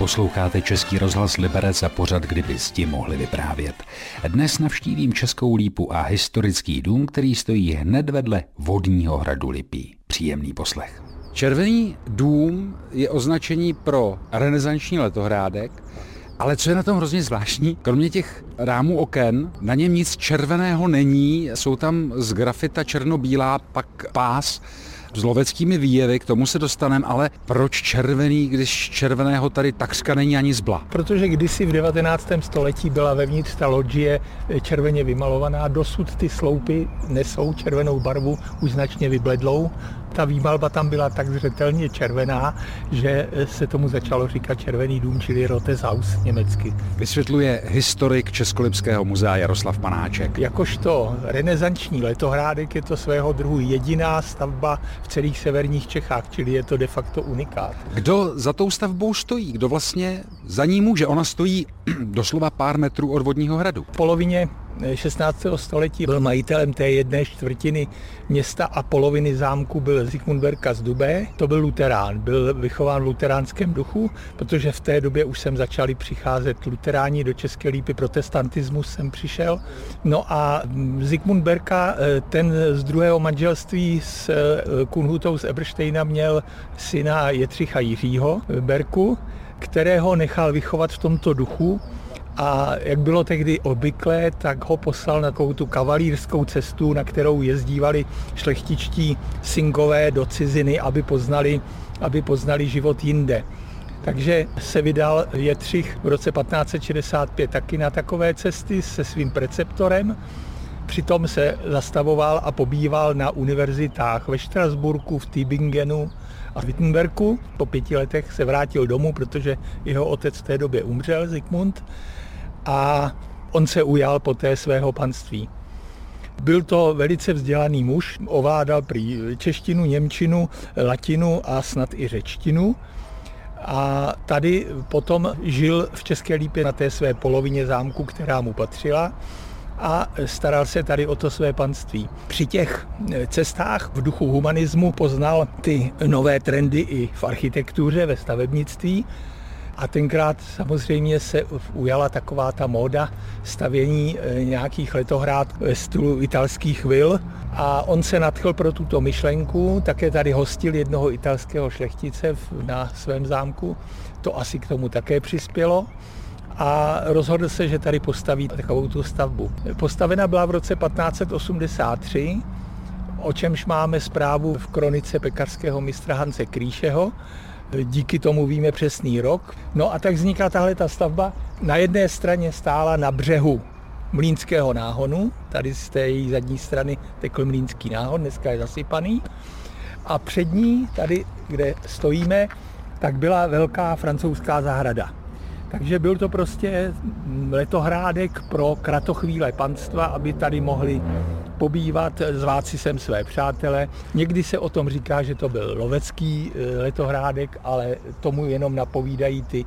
Posloucháte Český rozhlas Liberec a pořad, kdyby ti mohli vyprávět. Dnes navštívím Českou lípu a historický dům, který stojí hned vedle vodního hradu Lipí. Příjemný poslech. Červený dům je označení pro renesanční letohrádek, ale co je na tom hrozně zvláštní, kromě těch rámů oken, na něm nic červeného není, jsou tam z grafita černobílá, pak pás s loveckými výjevy, k tomu se dostaneme, ale proč červený, když červeného tady takřka není ani zbla? Protože kdysi v 19. století byla vevnitř ta loďie červeně vymalovaná, dosud ty sloupy nesou červenou barvu, už značně vybledlou ta výmalba tam byla tak zřetelně červená, že se tomu začalo říkat Červený dům, čili Roteshaus německy. Vysvětluje historik Českolipského muzea Jaroslav Panáček. Jakožto renesanční letohrádek je to svého druhu jediná stavba v celých severních Čechách, čili je to de facto unikát. Kdo za tou stavbou stojí? Kdo vlastně za ní může? Ona stojí doslova pár metrů od vodního hradu. V polovině 16. století byl majitelem té jedné čtvrtiny města a poloviny zámku byl Zikmund Berka z Dubé. To byl luterán, byl vychován v luteránském duchu, protože v té době už sem začali přicházet luteráni do České lípy, protestantismus sem přišel. No a Zikmund Berka, eh, ten z druhého manželství s eh, Kunhutou z Ebersteina měl syna Jetřicha Jiřího Berku, kterého nechal vychovat v tomto duchu a jak bylo tehdy obvyklé, tak ho poslal na takovou tu kavalírskou cestu, na kterou jezdívali šlechtičtí syngové do ciziny, aby poznali, aby poznali život jinde. Takže se vydal Jetřich v roce 1565 taky na takové cesty se svým preceptorem. Přitom se zastavoval a pobýval na univerzitách ve Štrasburku, v Tübingenu a v Wittenbergu. Po pěti letech se vrátil domů, protože jeho otec v té době umřel, Zikmund a on se ujal poté svého panství. Byl to velice vzdělaný muž, ovládal prý češtinu, němčinu, latinu a snad i řečtinu. A tady potom žil v České lípě na té své polovině zámku, která mu patřila a staral se tady o to své panství. Při těch cestách v duchu humanismu poznal ty nové trendy i v architektuře, ve stavebnictví a tenkrát samozřejmě se ujala taková ta móda stavění eh, nějakých letohrád ve stylu italských vil. A on se nadchl pro tuto myšlenku, také tady hostil jednoho italského šlechtice na svém zámku. To asi k tomu také přispělo a rozhodl se, že tady postaví takovou tu stavbu. Postavena byla v roce 1583, o čemž máme zprávu v kronice pekařského mistra Hance Kríšeho, díky tomu víme přesný rok. No a tak vznikla tahle ta stavba. Na jedné straně stála na břehu Mlínského náhonu, tady z té její zadní strany tekl Mlínský náhon, dneska je zasypaný. A před ní, tady, kde stojíme, tak byla velká francouzská zahrada. Takže byl to prostě letohrádek pro kratochvíle panstva, aby tady mohli pobývat, zvát si sem své přátele. Někdy se o tom říká, že to byl lovecký eh, letohrádek, ale tomu jenom napovídají ty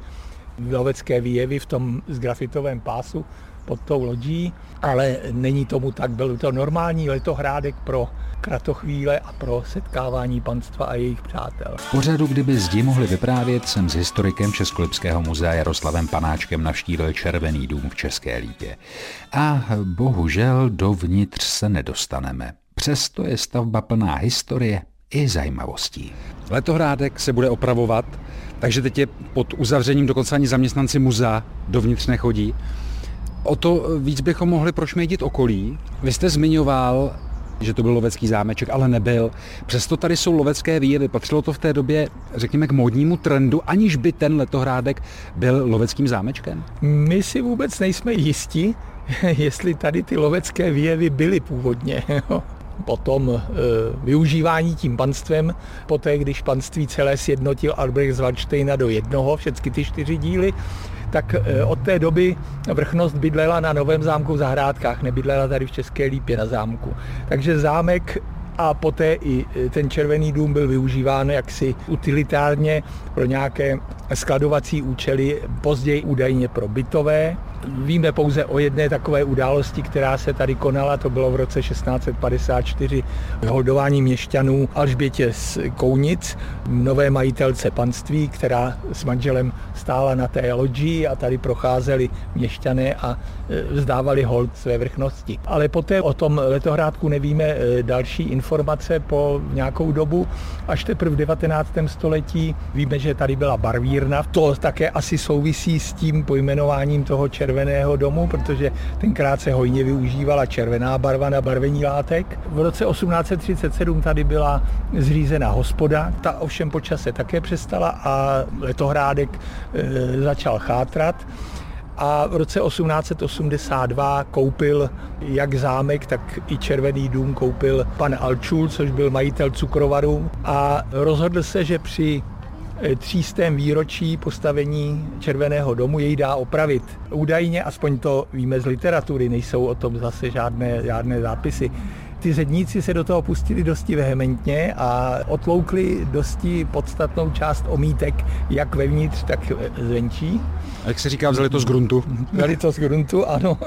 lovecké výjevy v tom zgrafitovém pásu pod tou lodí, ale není tomu tak. Byl to normální letohrádek pro kratochvíle a pro setkávání panstva a jejich přátel. V pořadu, kdyby zdi mohli vyprávět, jsem s historikem Českolipského muzea Jaroslavem Panáčkem navštívil Červený dům v České Lípě. A bohužel dovnitř se nedostaneme. Přesto je stavba plná historie i zajímavostí. Letohrádek se bude opravovat, takže teď je pod uzavřením, dokonce ani zaměstnanci muzea dovnitř nechodí. O to víc bychom mohli prošmědit okolí. Vy jste zmiňoval, že to byl lovecký zámeček, ale nebyl. Přesto tady jsou lovecké výjevy. Patřilo to v té době, řekněme, k modnímu trendu, aniž by ten letohrádek byl loveckým zámečkem? My si vůbec nejsme jisti, jestli tady ty lovecké výjevy byly původně. Potom e, využívání tím panstvem, poté když panství celé sjednotil Albrecht z Waldsteina do jednoho, všechny ty čtyři díly, tak eh, od té doby vrchnost bydlela na Novém zámku v Zahrádkách, nebydlela tady v České Lípě na zámku. Takže zámek a poté i eh, ten červený dům byl využíván jaksi utilitárně pro nějaké skladovací účely, později údajně pro bytové Víme pouze o jedné takové události, která se tady konala, to bylo v roce 1654 holdování měšťanů Alžbětě z Kounic, nové majitelce panství, která s manželem stála na té loďi a tady procházeli měšťané a e, vzdávali hold své vrchnosti. Ale poté o tom letohrádku nevíme e, další informace po nějakou dobu. Až teprve v 19. století víme, že tady byla barvírna. To také asi souvisí s tím pojmenováním toho červeného domu, protože tenkrát se hojně využívala červená barva na barvení látek. V roce 1837 tady byla zřízena hospoda, ta ovšem počase také přestala a letohrádek e, začal chátrat a v roce 1882 koupil jak zámek, tak i Červený dům koupil pan Alčul, což byl majitel cukrovaru a rozhodl se, že při třístém výročí postavení Červeného domu jej dá opravit. Údajně, aspoň to víme z literatury, nejsou o tom zase žádné, žádné zápisy, ty ředníci se do toho pustili dosti vehementně a otloukli dosti podstatnou část omítek, jak vevnitř, tak zvenčí. A jak se říká, vzali to z gruntu? Vzali to z gruntu, ano.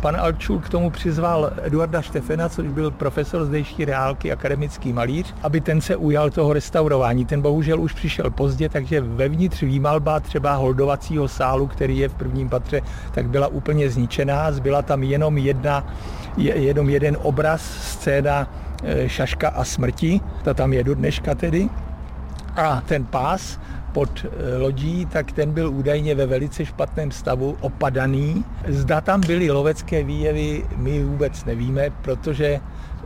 Pan Alčul k tomu přizval Eduarda Štefena, což byl profesor zdejší reálky, akademický malíř, aby ten se ujal toho restaurování. Ten bohužel už přišel pozdě, takže vevnitř výmalba třeba holdovacího sálu, který je v prvním patře, tak byla úplně zničená. Zbyla tam jenom jedna, jenom jeden obraz, scéna e, Šaška a smrti, ta tam je do dneška tedy. A ten pás pod eh, lodí, tak ten byl údajně ve velice špatném stavu, opadaný. Zda tam byly lovecké výjevy, my vůbec nevíme, protože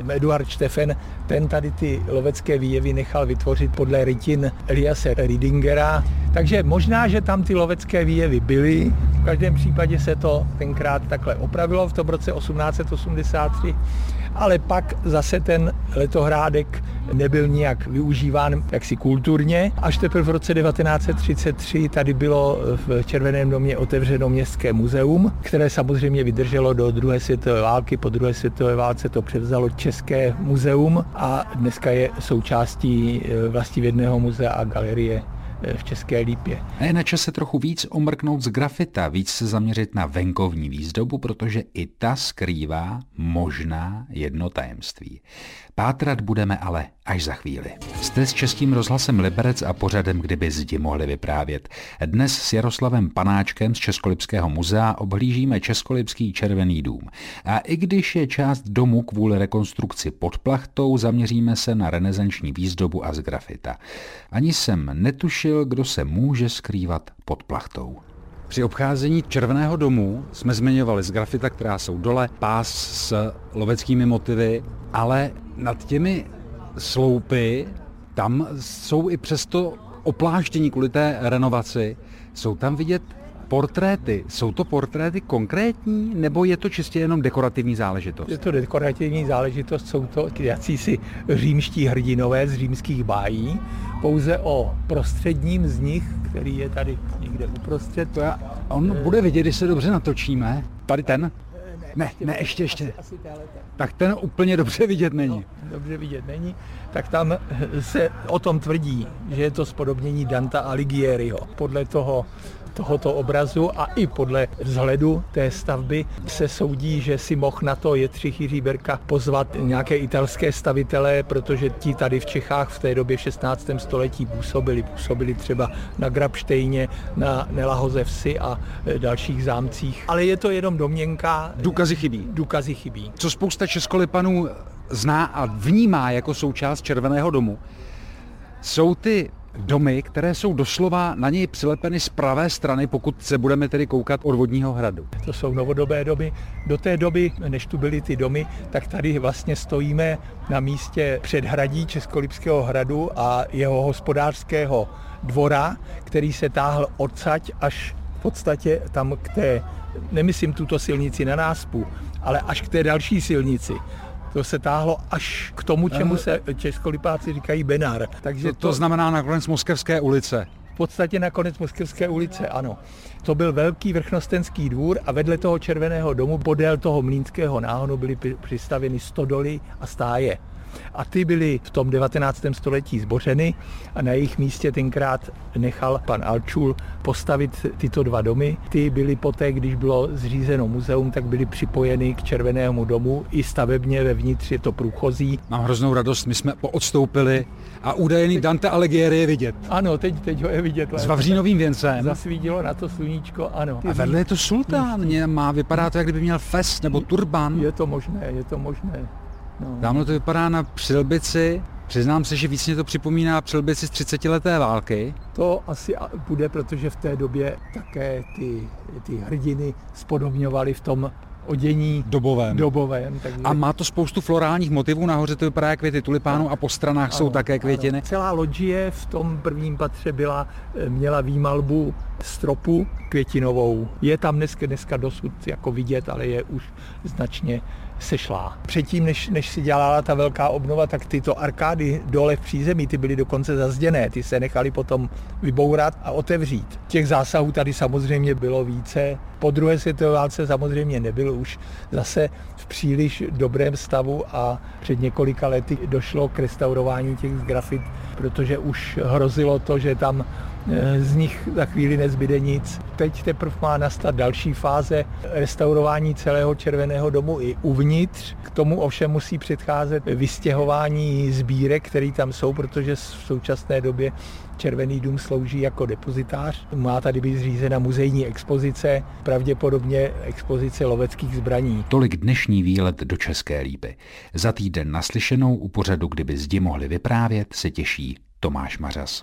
Eduard Štefen, ten tady ty lovecké výjevy nechal vytvořit podle rytin Eliase Ridingera. Takže možná, že tam ty lovecké výjevy byly. V každém případě se to tenkrát takhle opravilo v tom roce 1883 ale pak zase ten letohrádek nebyl nijak využíván jaksi kulturně. Až teprve v roce 1933 tady bylo v Červeném domě otevřeno městské muzeum, které samozřejmě vydrželo do druhé světové války. Po druhé světové válce to převzalo České muzeum a dneska je součástí eh, vlastivědného muzea a galerie v České lípě. A je na čase trochu víc omrknout z grafita, víc se zaměřit na venkovní výzdobu, protože i ta skrývá možná jedno tajemství. Pátrat budeme ale až za chvíli. Jste s Českým rozhlasem Liberec a pořadem Kdyby zdi mohli vyprávět. Dnes s Jaroslavem Panáčkem z Českolipského muzea obhlížíme Českolipský červený dům. A i když je část domu kvůli rekonstrukci pod plachtou, zaměříme se na renesanční výzdobu a z grafita. Ani jsem netušil, kdo se může skrývat pod plachtou. Při obcházení Červeného domu jsme zmiňovali z grafita, která jsou dole, pás s loveckými motivy, ale nad těmi sloupy tam jsou i přesto opláštění kvůli té renovaci. Jsou tam vidět portréty. Jsou to portréty konkrétní, nebo je to čistě jenom dekorativní záležitost? Je to dekorativní záležitost, jsou to jacísi římští hrdinové z římských bájí. Pouze o prostředním z nich, který je tady někde uprostřed. To já, on bude vidět, když se dobře natočíme. Tady ten? Ne, ne, ještě, ještě. Tak ten úplně dobře vidět není. No, dobře vidět není. Tak tam se o tom tvrdí, že je to spodobnění Danta Alighieriho. Podle toho tohoto obrazu a i podle vzhledu té stavby se soudí, že si mohl na to Jetřich Jiří Berka pozvat nějaké italské stavitele, protože ti tady v Čechách v té době v 16. století působili. Působili třeba na Grabštejně, na Nelahoze vsi a e, dalších zámcích. Ale je to jenom domněnka. Důkazy chybí. Důkazy chybí. Co spousta českolipanů zná a vnímá jako součást Červeného domu, jsou ty domy, které jsou doslova na něj přilepeny z pravé strany, pokud se budeme tedy koukat od vodního hradu. To jsou novodobé domy. Do té doby, než tu byly ty domy, tak tady vlastně stojíme na místě předhradí Českolipského hradu a jeho hospodářského dvora, který se táhl odsaď až v podstatě tam k té, nemyslím tuto silnici na náspu, ale až k té další silnici to se táhlo až k tomu, čemu se českolipáci říkají Benar. Takže to, to, to znamená nakonec Moskevské ulice. V podstatě nakonec Moskevské ulice, ano. To byl velký vrchnostenský dvůr a vedle toho červeného domu podél toho mlínského náhonu byly přistaveny stodoly a stáje. A ty byly v tom 19. století zbořeny a na jejich místě tenkrát nechal pan Alčul postavit tyto dva domy. Ty byly poté, když bylo zřízeno muzeum, tak byly připojeny k Červenému domu i stavebně vevnitř je to průchozí. Mám hroznou radost, my jsme poodstoupili a údajný Dante Alighieri je vidět. Ano, teď, teď ho je vidět. S vavřínovým věncem. Zasvídilo na to sluníčko, ano. A vedle je to sultán, má, vypadá to, jak kdyby měl fes nebo turban. Je to možné, je to možné. No. Tamhle to vypadá na přilbici, Přiznám se, že víc mě to připomíná přilbici z 30 leté války. To asi bude, protože v té době také ty, ty hrdiny spodobňovaly v tom odění dobovém. dobovém takže... A má to spoustu florálních motivů, nahoře to vypadá květy tulipánů a po stranách ano, jsou také květiny. Ano. Celá loďie v tom prvním patře byla, eh, měla výmalbu stropu květinovou. Je tam dneska, dneska dosud jako vidět, ale je už značně sešlá. Předtím, než, než si dělala ta velká obnova, tak tyto arkády dole v přízemí, ty byly dokonce zazděné, ty se nechali potom vybourat a otevřít. Těch zásahů tady samozřejmě bylo více. Po druhé světové válce samozřejmě nebyl už zase v příliš dobrém stavu a před několika lety došlo k restaurování těch grafit, protože už hrozilo to, že tam z nich za chvíli nezbyde nic. Teď teprve má nastat další fáze restaurování celého Červeného domu i uvnitř. K tomu ovšem musí předcházet vystěhování sbírek, které tam jsou, protože v současné době Červený dům slouží jako depozitář. Má tady být zřízena muzejní expozice, pravděpodobně expozice loveckých zbraní. Tolik dnešní výlet do České lípy. Za týden naslyšenou u pořadu, kdyby zdi mohli vyprávět, se těší Tomáš Mařas.